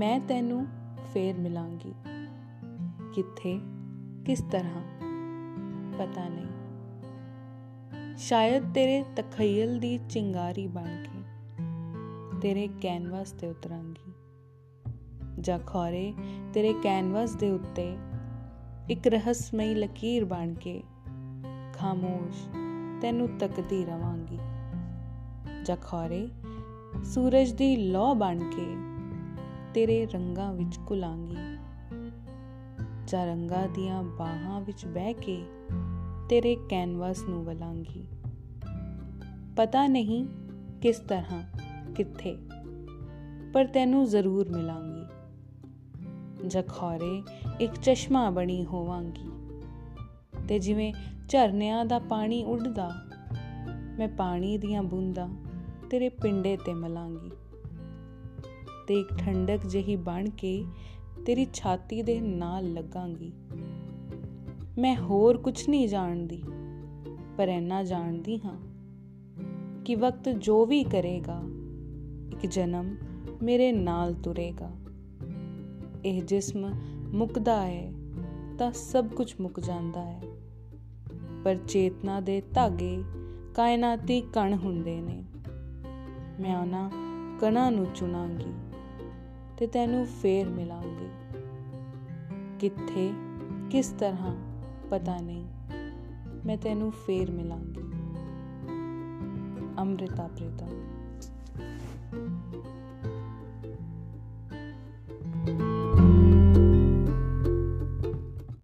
ਮੈਂ ਤੈਨੂੰ ਫੇਰ ਮਿਲਾਂਗੀ। ਕਿੱਥੇ? ਕਿਸ ਤਰ੍ਹਾਂ? ਪਤਾ ਨਹੀਂ। ਸ਼ਾਇਦ ਤੇਰੇ ਤਖਯਲ ਦੀ ਚਿੰਗਾਰੀ ਬਣ ਕੇ ਤੇਰੇ ਕੈਨਵਸ ਤੇ ਉਤਰਾਂਗੀ। ਜਾਂ ਖੋਰੇ ਤੇਰੇ ਕੈਨਵਸ ਦੇ ਉੱਤੇ ਇੱਕ ਰਹੱਸਮਈ ਲਕੀਰ ਬਣ ਕੇ ਖਾਮੋਸ਼ ਤੈਨੂੰ ਤੱਕਦੀ ਰਵਾਂਗੀ। ਜਾਂ ਖੋਰੇ ਸੂਰਜ ਦੀ ਲੋ ਬਣ ਕੇ ਤੇਰੇ ਰੰਗਾਂ ਵਿੱਚ ਕੁਲਾਂਗੀ। ਜਾਂ ਰੰਗਾਂ ਦੀਆਂ ਬਾਹਾਂ ਵਿੱਚ ਬਹਿ ਕੇ ਤੇਰੇ ਕੈਨਵਸ ਨੂੰ ਵਲਾਂਗੀ। ਪਤਾ ਨਹੀਂ ਕਿਸ ਤਰ੍ਹਾਂ, ਕਿੱਥੇ, ਪਰ ਤੈਨੂੰ ਜ਼ਰੂਰ ਮਿਲਾਂਗੀ। ਜਖੌਰੇ ਇੱਕ ਚਸ਼ਮਾ ਬਣੀ ਹੋਵਾਂਗੀ। ਤੇ ਜਿਵੇਂ ਝਰਨਿਆਂ ਦਾ ਪਾਣੀ ਉੱਡਦਾ, ਮੈਂ ਪਾਣੀ ਦੀਆਂ ਬੂੰਦਾਂ ਤੇਰੇ ਪਿੰਡੇ ਤੇ ਮਲਾਂਗੀ। ਤੇ ਇੱਕ ਠੰਡਕ ਜਿਹੀ ਬਣ ਕੇ ਤੇਰੀ ਛਾਤੀ ਦੇ ਨਾਲ ਲੱਗਾਂਗੀ। ਮੈਂ ਹੋਰ ਕੁਝ ਨਹੀਂ ਜਾਣਦੀ, ਪਰ ਇੰਨਾ ਜਾਣਦੀ ਹਾਂ ਕਿ ਵਕਤ ਜੋ ਵੀ ਕਰੇਗਾ, ਇੱਕ ਜਨਮ ਮੇਰੇ ਨਾਲ ਤੁਰੇਗਾ। ਇਹ ਜਿਸਮ ਮੁਕਦਾ ਹੈ, ਤਾਂ ਸਭ ਕੁਝ ਮੁੱਕ ਜਾਂਦਾ ਹੈ। ਪਰ ਚੇਤਨਾ ਦੇ ਧਾਗੇ ਕਾਇਨਾਤੀ ਕਣ ਹੁੰਦੇ ਨੇ। ਮੈਂ ਉਹਨਾਂ ਕਣਾਂ ਨੂੰ ਚੁਣਾਂਗੀ। ਤੇ ਤੈਨੂੰ ਫੇਰ ਮਿਲਾਂਗੀ। ਕਿੱਥੇ, ਕਿਸ ਤਰ੍ਹਾਂ, ਪਤਾ ਨਹੀਂ। ਮੈਂ ਤੈਨੂੰ ਫੇਰ ਮਿਲਾਂਗੀ। ਅੰਮ੍ਰਿਤਾ ਪ੍ਰੀਤਮ।